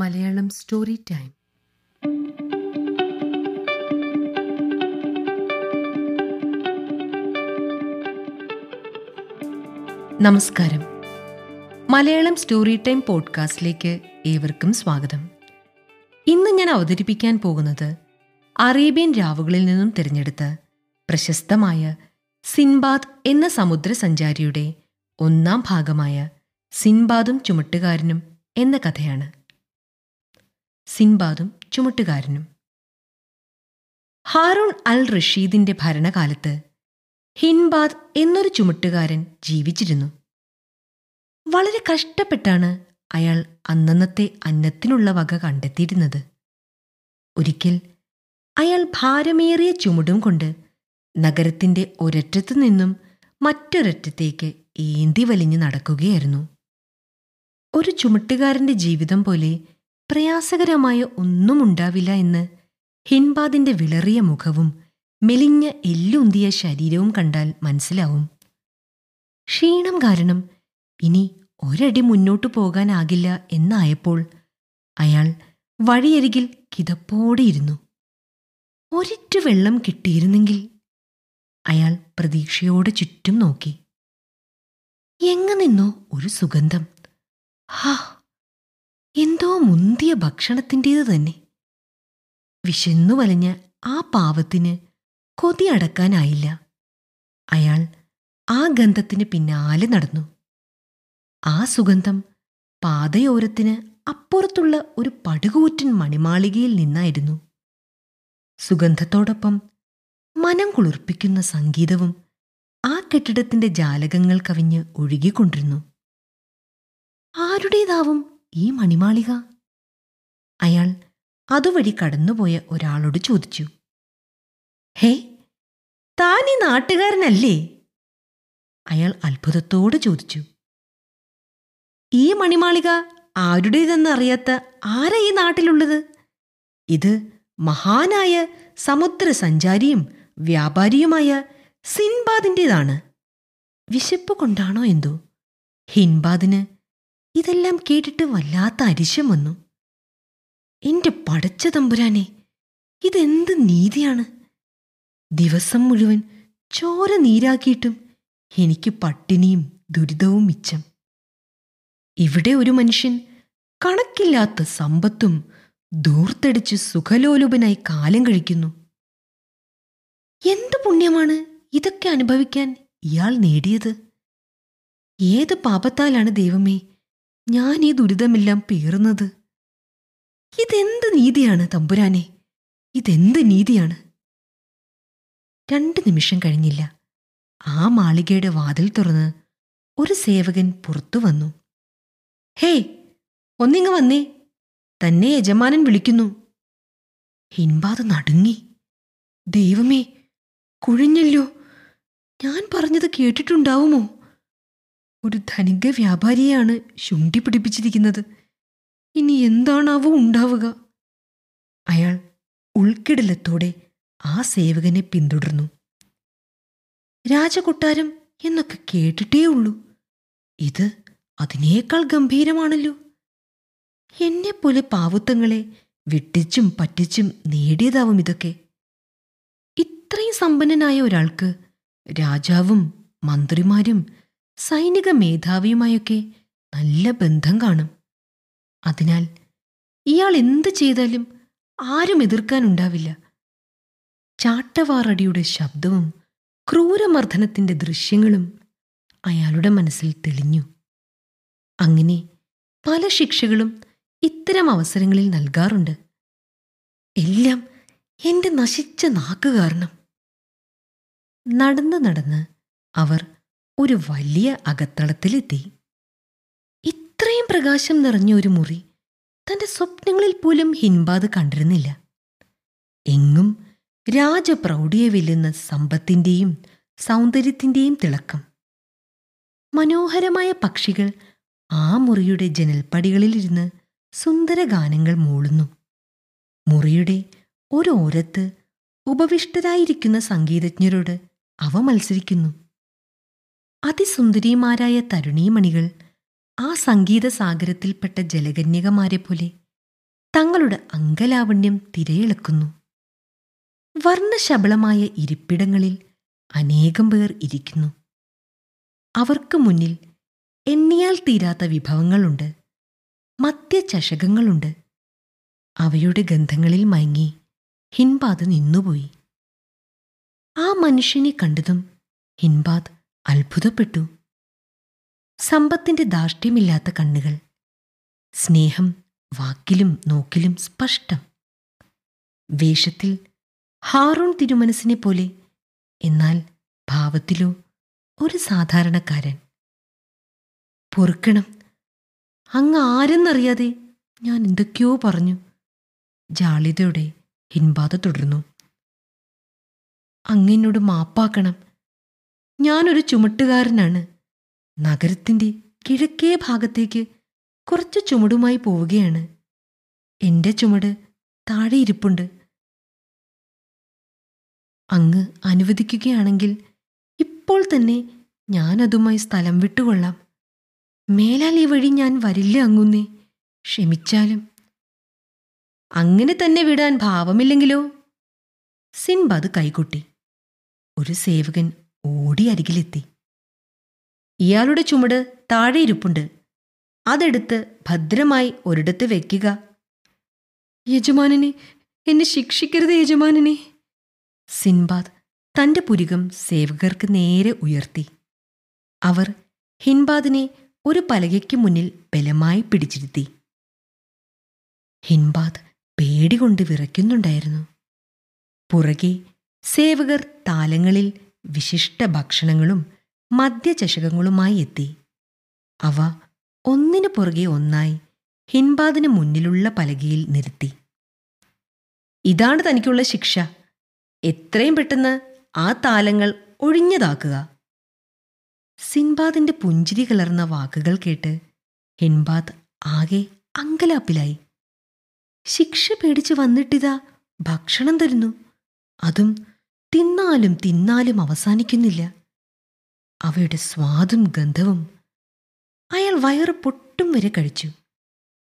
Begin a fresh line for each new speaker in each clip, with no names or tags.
Malayalam story time നമസ്കാരം. Malayalam story time പോഡ്കാസ്റ്റിലേക്ക് ഏവർക്കും സ്വാഗതം. ഇന്ന് ഞാൻ അവതരിപ്പിക്കാൻ പോകുന്നത് അറേബ്യൻ രാവുകളിൽ നിന്നും തിരഞ്ഞെടുത്ത പ്രശസ്തമായ സിൻബാദ് എന്ന സമുദ്ര സഞ്ചാരിയുടെ ഒന്നാം ഭാഗമായ സിൻബാദും ചുമട്ടുകാരനും എന്ന കഥയാണ്. സിൻബാദും ചുമട്ടുകാരനും. ഹാറൂൺ അൽ റഷീദിന്റെ ഭരണകാലത്ത് ഹിൻബാദ് എന്നൊരു ചുമട്ടുകാരൻ ജീവിച്ചിരുന്നു. വളരെ കഷ്ടപ്പെട്ടാണ് അയാൾ അന്നന്നത്തെ അന്നത്തിനുള്ള വക കണ്ടെത്തിയിരുന്നത്. ഒരിക്കൽ അയാൾ ഭാരമേറിയ ചുമടും കൊണ്ട് നഗരത്തിന്റെ ഒരറ്റത്തു നിന്നും മറ്റൊരറ്റത്തേക്ക് ഏന്തി വലിഞ്ഞു നടക്കുകയായിരുന്നു. ഒരു ചുമട്ടുകാരന്റെ ജീവിതം പോലെ പ്രയാസകരമായ ഒന്നും ഉണ്ടാവില്ല എന്ന് ഹിൻബാദിന്റെ വിളറിയ മുഖവും മെലിഞ്ഞ എല്ലുന്തിയ ശരീരവും കണ്ടാൽ മനസ്സിലാവും. ക്ഷീണം കാരണം ഇനി ഒരടി മുന്നോട്ടു പോകാനാകില്ല എന്നായപ്പോൾ അയാൾ വഴിയരികിൽ കിതപ്പോടെയിരുന്നു. ഒരിറ്റു വെള്ളം കിട്ടിയിരുന്നെങ്കിൽ അയാൾ പ്രതീക്ഷയോടെ ചുറ്റും നോക്കി. എങ്ങനെ നിന്നോ ഒരു സുഗന്ധം. ഹാ എന്തോ മുന്തിയ ഭക്ഷണത്തിന്റേത് തന്നെ. വിശന്നു വലഞ്ഞ ആ പാവത്തിന് കൊതി അടക്കാനായില്ല. അയാൾ ആ ഗന്ധത്തിന് പിന്നാലെ നടന്നു. ആ സുഗന്ധം പാതയോരത്തിന് അപ്പുറത്തുള്ള ഒരു പടുകൂറ്റൻ മണിമാളികയിൽ നിന്നായിരുന്നു. സുഗന്ധത്തോടൊപ്പം മനം കുളിർപ്പിക്കുന്ന സംഗീതവും ആ കെട്ടിടത്തിന്റെ ജാലകങ്ങൾ കവിഞ്ഞ് ഒഴുകിക്കൊണ്ടിരുന്നു. ആരുടേതാവും ഈ മണിമാളിക? അയാൾ അതുവഴി കടന്നുപോയ ഒരാളോട് ചോദിച്ചു. ഹേ താൻ ഈ നാട്ടുകാരനല്ലേ? അയാൾ അത്ഭുതത്തോട് ചോദിച്ചു. ഈ മണിമാളിക ആരുടേതെന്ന് അറിയാത്ത ആരാ ഈ നാട്ടിലുള്ളത്? ഇത് മഹാനായ സമുദ്രസഞ്ചാരിയും വ്യാപാരിയുമായ സിൻബാദിന്റേതാണ്. വിശപ്പ് കൊണ്ടാണോ എന്തോ? ഹിൻബാദിന് ഇതെല്ലാം കേട്ടിട്ട് വല്ലാത്ത അരിശം വന്നു. എന്റെ പടച്ച തമ്പുരാനെ ഇതെന്ത് നീതിയാണ്? ദിവസം മുഴുവൻ ചോര നീരാക്കിയിട്ടും എനിക്ക് പട്ടിണിയും ദുരിതവും മിച്ചം. ഇവിടെ ഒരു മനുഷ്യൻ കണക്കില്ലാത്ത സമ്പത്തും ദൂർത്തടിച്ച് സുഖലോലുപനായി കാലം കഴിക്കുന്നു. എന്ത് പുണ്യമാണ് ഇതൊക്കെ അനുഭവിക്കാൻ ഇയാൾ നേടിയത്? ഏത് പാപത്താലാണ് ദൈവമേ ഞാൻ ഈ ദുരിതമെല്ലാം പേറുന്നത്. ഇതെന്ത് നീതിയാണ് തമ്പുരാനെ? ഇതെന്ത് നീതിയാണ്? രണ്ട് നിമിഷം കഴിഞ്ഞില്ല. ആ മാളികയുടെ വാതിൽ തുറന്ന് ഒരു സേവകൻ പുറത്തു വന്നു. ഹേയ് ഒന്നിങ്ങ് വന്നേ. തന്നെ യജമാനൻ വിളിക്കുന്നു. ഹിൻബാദ് നടുങ്ങി. ദൈവമേ കുഴിഞ്ഞല്ലോ. ഞാൻ പറഞ്ഞത് കേട്ടിട്ടുണ്ടാവുമോ? ഒരു ധനിക വ്യാപാരിയെയാണ് ശുണ്ടി പിടിപ്പിച്ചിരിക്കുന്നത്. ഇനി എന്താണാവോ ഉണ്ടാവുക? അയാൾ ഉൾക്കിടലത്തോടെ ആ സേവകനെ പിന്തുടർന്നു. രാജകൊട്ടാരം എന്നൊക്കെ കേട്ടിട്ടേ ഉള്ളൂ ഇത് അതിനേക്കാൾ ഗംഭീരമാണല്ലോ. എന്നെപ്പോലെ പാവുത്തങ്ങളെ വിട്ടിച്ചും പറ്റിച്ചും നേടിയതാവും ഇതൊക്കെ. ഇത്രയും സമ്പന്നനായ ഒരാൾക്ക് രാജാവും മന്ത്രിമാരും സൈനിക മേധാവിയുമായൊക്കെ നല്ല ബന്ധം കാണും. അതിനാൽ ഇയാൾ എന്ത് ചെയ്താലും ആരും എതിർക്കാനുണ്ടാവില്ല. ചാട്ടവാറടിയുടെ ശബ്ദവും ക്രൂരമർദ്ദനത്തിന്റെ ദൃശ്യങ്ങളും അയാളുടെ മനസ്സിൽ തെളിഞ്ഞു. അങ്ങനെ പല ശിക്ഷകളും ഇത്തരം അവസരങ്ങളിൽ നൽകാറുണ്ട്. എല്ലാം എന്റെ നശിച്ച നാക്ക് കാരണം. നടന്ന് നടന്ന് അവർ ഒരു വലിയ അകത്തളത്തിലെത്തി. ഇത്രയും പ്രകാശം നിറഞ്ഞ ഒരു മുറി തന്റെ സ്വപ്നങ്ങളിൽ പോലും ഹിൻബാദ് കണ്ടിരുന്നില്ല. എങ്ങും രാജപ്രൗഢിയെ വെല്ലുന്ന സമ്പത്തിന്റെയും സൗന്ദര്യത്തിന്റെയും തിളക്കം. മനോഹരമായ പക്ഷികൾ ആ മുറിയുടെ ജനൽപ്പടികളിലിരുന്ന് സുന്ദരഗാനങ്ങൾ മൂളുന്നു. മുറിയുടെ ഒരോരത്ത് ഉപവിഷ്ടരായിരിക്കുന്ന സംഗീതജ്ഞരോട് അവ മത്സരിക്കുന്നു. അതിസുന്ദരിമാരായ തരുണീമണികൾ ആ സംഗീത സാഗരത്തിൽപ്പെട്ട ജലകന്യകമാരെ പോലെ തങ്ങളുടെ അങ്കലാവണ്യം തിരയിളക്കുന്നു. വർണശബളമായ ഇരിപ്പിടങ്ങളിൽ അനേകം പേർ ഇരിക്കുന്നു. അവർക്ക് മുന്നിൽ എണ്ണിയാൽ തീരാത്ത വിഭവങ്ങളുണ്ട്. മദ്യചഷകങ്ങളുണ്ട്. അവയുടെ ഗന്ധങ്ങളിൽ മയങ്ങി ഹിൻബാദ് നിന്നുപോയി. ആ മനുഷ്യനെ കണ്ടതും ഹിൻബാദ് അത്ഭുതപ്പെട്ടു. സമ്പത്തിന്റെ ധാർഷ്ട്യമില്ലാത്ത കണ്ണുകൾ. സ്നേഹം വാക്കിലും നോക്കിലും സ്പഷ്ടം. വേഷത്തിൽ ഹാറൂൺ തിരുമനസിനെ പോലെ എന്നാൽ ഭാവത്തിലോ ഒരു സാധാരണക്കാരൻ. പൊറുക്കണം. അങ്ങ് ആരെന്നറിയാതെ ഞാൻ എന്തൊക്കെയോ പറഞ്ഞു. ജാളിതയുടെ ഹിൻബാധ തുടർന്നു. അങ്ങനോട് മാപ്പാക്കണം. ഞാനൊരു ചുമട്ടുകാരനാണ്. നഗരത്തിന്റെ കിഴക്കേ ഭാഗത്തേക്ക് കുറച്ച് ചുമടുമായി പോവുകയാണ്. എന്റെ ചുമട് താഴെ ഇരിപ്പുണ്ട്. അങ്ങ് അനുവദിക്കുകയാണെങ്കിൽ ഇപ്പോൾ തന്നെ ഞാനതുമായി സ്ഥലം വിട്ടുകൊള്ളാം. മേലാൽ ഈ വഴി ഞാൻ വരില്ല അങ്ങുന്നേ. ക്ഷമിച്ചാലും. അങ്ങനെ തന്നെ വിടാൻ ഭാവമില്ലെങ്കിലോ? സിൻബാദ് കൈകൊട്ടി. ഒരു സേവകൻ ഓടി അരികിലെത്തി. ഇയാളുടെ ചുമട് താഴെ ഇരിപ്പുണ്ട്. അതെടുത്ത് ഭദ്രമായി ഒരിടത്ത് വെക്കുക. യജമാനനെ എന്നെ ശിക്ഷിക്കരുത് യജമാനനെ. സിൻബാദ് തന്റെ പുരികം സേവകർക്ക് നേരെ ഉയർത്തി. അവർ ഹിൻബാദിനെ ഒരു പലകയ്ക്ക് മുന്നിൽ ബലമായി പിടിച്ചിരുത്തി. ഹിൻബാദ് പേടികൊണ്ട് വിറയ്ക്കുന്നുണ്ടായിരുന്നു. പുറകെ സേവകർ താലങ്ങളിൽ വിശിഷ്ട ഭക്ഷണങ്ങളും മദ്യചഷകങ്ങളുമായി എത്തി. അവ ഒന്നിനു പുറകെ ഒന്നായി ഹിൻബാദിന് മുന്നിലുള്ള പലകയിൽ നിർത്തി. ഇതാണ് തനിക്കുള്ള ശിക്ഷ. എത്രയും പെട്ടെന്ന് ആ താലങ്ങൾ ഒഴിഞ്ഞതാക്കുക. സിൻബാദിന്റെ പുഞ്ചിരി കലർന്ന വാക്കുകൾ കേട്ട് ഹിൻബാദ് ആകെ അങ്കലാപ്പിലായി. ശിക്ഷ പേടിച്ച് വന്നിട്ടിതാ ഭക്ഷണം തരുന്നു. അതും തിന്നാലും തിന്നാലും അവസാനിക്കുന്നില്ല. അവയുടെ സ്വാദും ഗന്ധവും അയാൾ വയറ് പൊട്ടും വരെ കഴിച്ചു.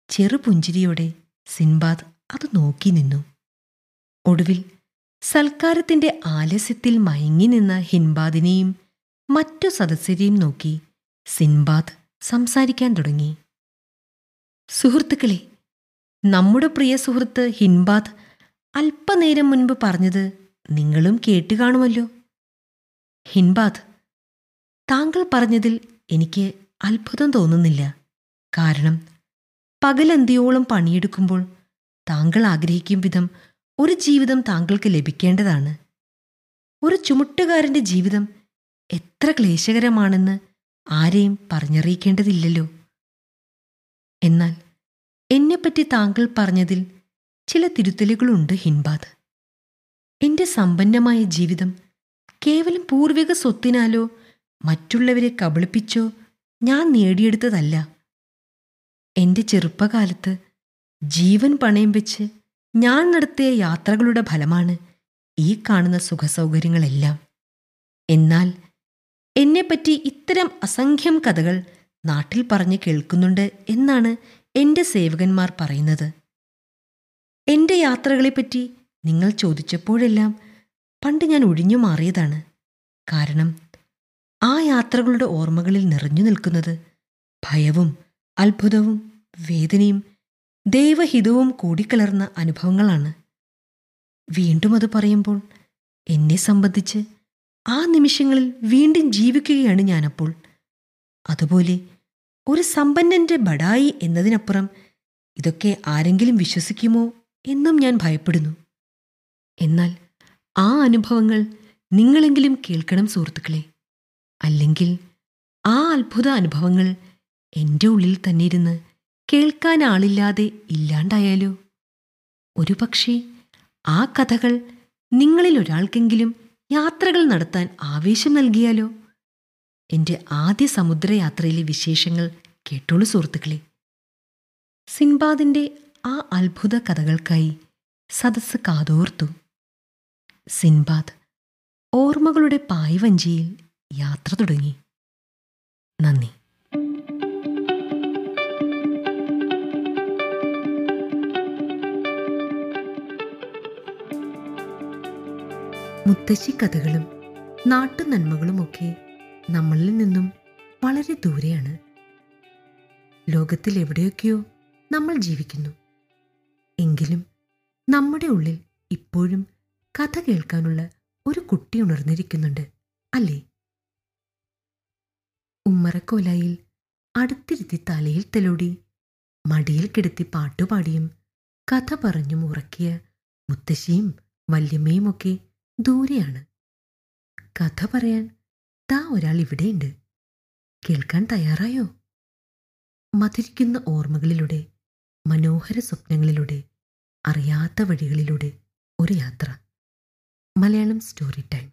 ചെറുപുഞ്ചിരിയോടെ സിൻബാദ് അത് നോക്കി നിന്നു. ഒടുവിൽ സൽക്കാരത്തിന്റെ ആലസ്യത്തിൽ മയങ്ങി നിന്ന ഹിൻബാദിനെയും മറ്റു സദസ്യരെയും നോക്കി സിൻബാദ് സംസാരിക്കാൻ തുടങ്ങി. സുഹൃത്തുക്കളെ നമ്മുടെ പ്രിയ സുഹൃത്ത് ഹിൻബാദ് അല്പനേരം മുൻപ് പറഞ്ഞത് നിങ്ങളും കേട്ടുകാണുമല്ലോ ഹിൻബാദ് താങ്കൾ പറഞ്ഞതിൽ എനിക്ക് അത്ഭുതം തോന്നുന്നില്ല. കാരണം പകലന്തിയോളം പണിയെടുക്കുമ്പോൾ താങ്കൾ ആഗ്രഹിക്കും വിധം ഒരു ജീവിതം താങ്കൾക്ക് ലഭിക്കേണ്ടതാണ്. ഒരു ചുമട്ടുകാരന്റെ ജീവിതം എത്ര ക്ലേശകരമാണെന്ന് ആരെയും പറഞ്ഞറിയിക്കേണ്ടതില്ലല്ലോ. എന്നാൽ എന്നെപ്പറ്റി താങ്കൾ പറഞ്ഞതിൽ ചില തിരുത്തലുകളുണ്ട് ഹിൻബാദ്. എന്റെ സമ്പന്നമായ ജീവിതം കേവലം പൂർവിക സ്വത്തിനാലോ മറ്റുള്ളവരെ കബളിപ്പിച്ചോ ഞാൻ നേടിയെടുത്തതല്ല. എന്റെ ചെറുപ്പകാലത്ത് ജീവൻ പണയം വെച്ച് ഞാൻ നടത്തിയ യാത്രകളുടെ ഫലമാണ് ഈ കാണുന്ന സുഖസൗകര്യങ്ങളെല്ലാം. എന്നാൽ എന്നെപ്പറ്റി ഇത്തരം അസംഖ്യം കഥകൾ നാട്ടിൽ പറഞ്ഞ് കേൾക്കുന്നുണ്ട് എന്നാണ് എന്റെ സേവകന്മാർ പറയുന്നത്. എന്റെ യാത്രകളെപ്പറ്റി നിങ്ങൾ ചോദിച്ചപ്പോഴെല്ലാം പണ്ട് ഞാൻ ഒഴിഞ്ഞു മാറിയതാണ്. കാരണം ആ യാത്രകളുടെ ഓർമ്മകളിൽ നിറഞ്ഞു നിൽക്കുന്നത് ഭയവും അത്ഭുതവും വേദനയും ദൈവഹിതവും കൂടിക്കലർന്ന അനുഭവങ്ങളാണ്. വീണ്ടും അത് പറയുമ്പോൾ എന്നെ സംബന്ധിച്ച് ആ നിമിഷങ്ങളിൽ വീണ്ടും ജീവിക്കുകയാണ് ഞാനപ്പോൾ. അതുപോലെ ഒരു സമ്പന്നന്റെ ബഡായി എന്നതിനപ്പുറം ഇതൊക്കെ ആരെങ്കിലും വിശ്വസിക്കുമോ എന്നും ഞാൻ ഭയപ്പെടുന്നു. എന്നാൽ ആ അനുഭവങ്ങൾ നിങ്ങളെങ്കിലും കേൾക്കണം സുഹൃത്തുക്കളെ. അല്ലെങ്കിൽ ആ അത്ഭുത അനുഭവങ്ങൾ എന്റെ ഉള്ളിൽ തന്നെ ഇരുന്ന് കേൾക്കാൻ ആളില്ലാതെ ഇല്ലാണ്ടായാലോ? ഒരുപക്ഷെ ആ കഥകൾ നിങ്ങളിൽ ഒരാൾക്കെങ്കിലും യാത്രകൾ നടത്താൻ ആവേശം നൽകിയാലോ? എന്റെ ആദ്യ സമുദ്രയാത്രയിലെ വിശേഷങ്ങൾ കേട്ടോളൂ സുഹൃത്തുക്കളെ. സിൻബാദിന്റെ ആ അത്ഭുത കഥകൾക്കായി സദസ്സ് കാതോർത്തു. സിൻബാദ് ഓർമ്മകളുടെ പായ്വഞ്ചിയിൽ യാത്ര തുടങ്ങി. നന്ദി. മുത്തശ്ശി കഥകളും നാട്ടു നന്മകളുമൊക്കെ നമ്മളിൽ നിന്നും വളരെ ദൂരെയാണ്. ലോകത്തിൽ എവിടെയൊക്കെയോ നമ്മൾ ജീവിക്കുന്നു. എങ്കിലും നമ്മുടെ ഉള്ളിൽ ഇപ്പോഴും കഥ കേൾക്കാനുള്ള ഒരു കുട്ടി ഉണർന്നിരിക്കുന്നുണ്ട്. അല്ലേ? ഉമ്മറക്കോലായിൽ അടുത്തിരുത്തി തലയിൽ തെലോടി മടിയിൽ കിടത്തി പാട്ടുപാടിയും കഥ പറഞ്ഞും ഉറക്കിയ മുത്തശ്ശിയും വല്യമ്മയുമൊക്കെ ദൂരെയാണ്. കഥ പറയാൻ താ ഒരാൾ ഇവിടെയുണ്ട്. കേൾക്കാൻ തയ്യാറായോ? മധുരിക്കുന്ന ഓർമ്മകളിലൂടെ മനോഹര സ്വപ്നങ്ങളിലൂടെ അറിയാത്ത വഴികളിലൂടെ ഒരു യാത്ര. Malayalam story time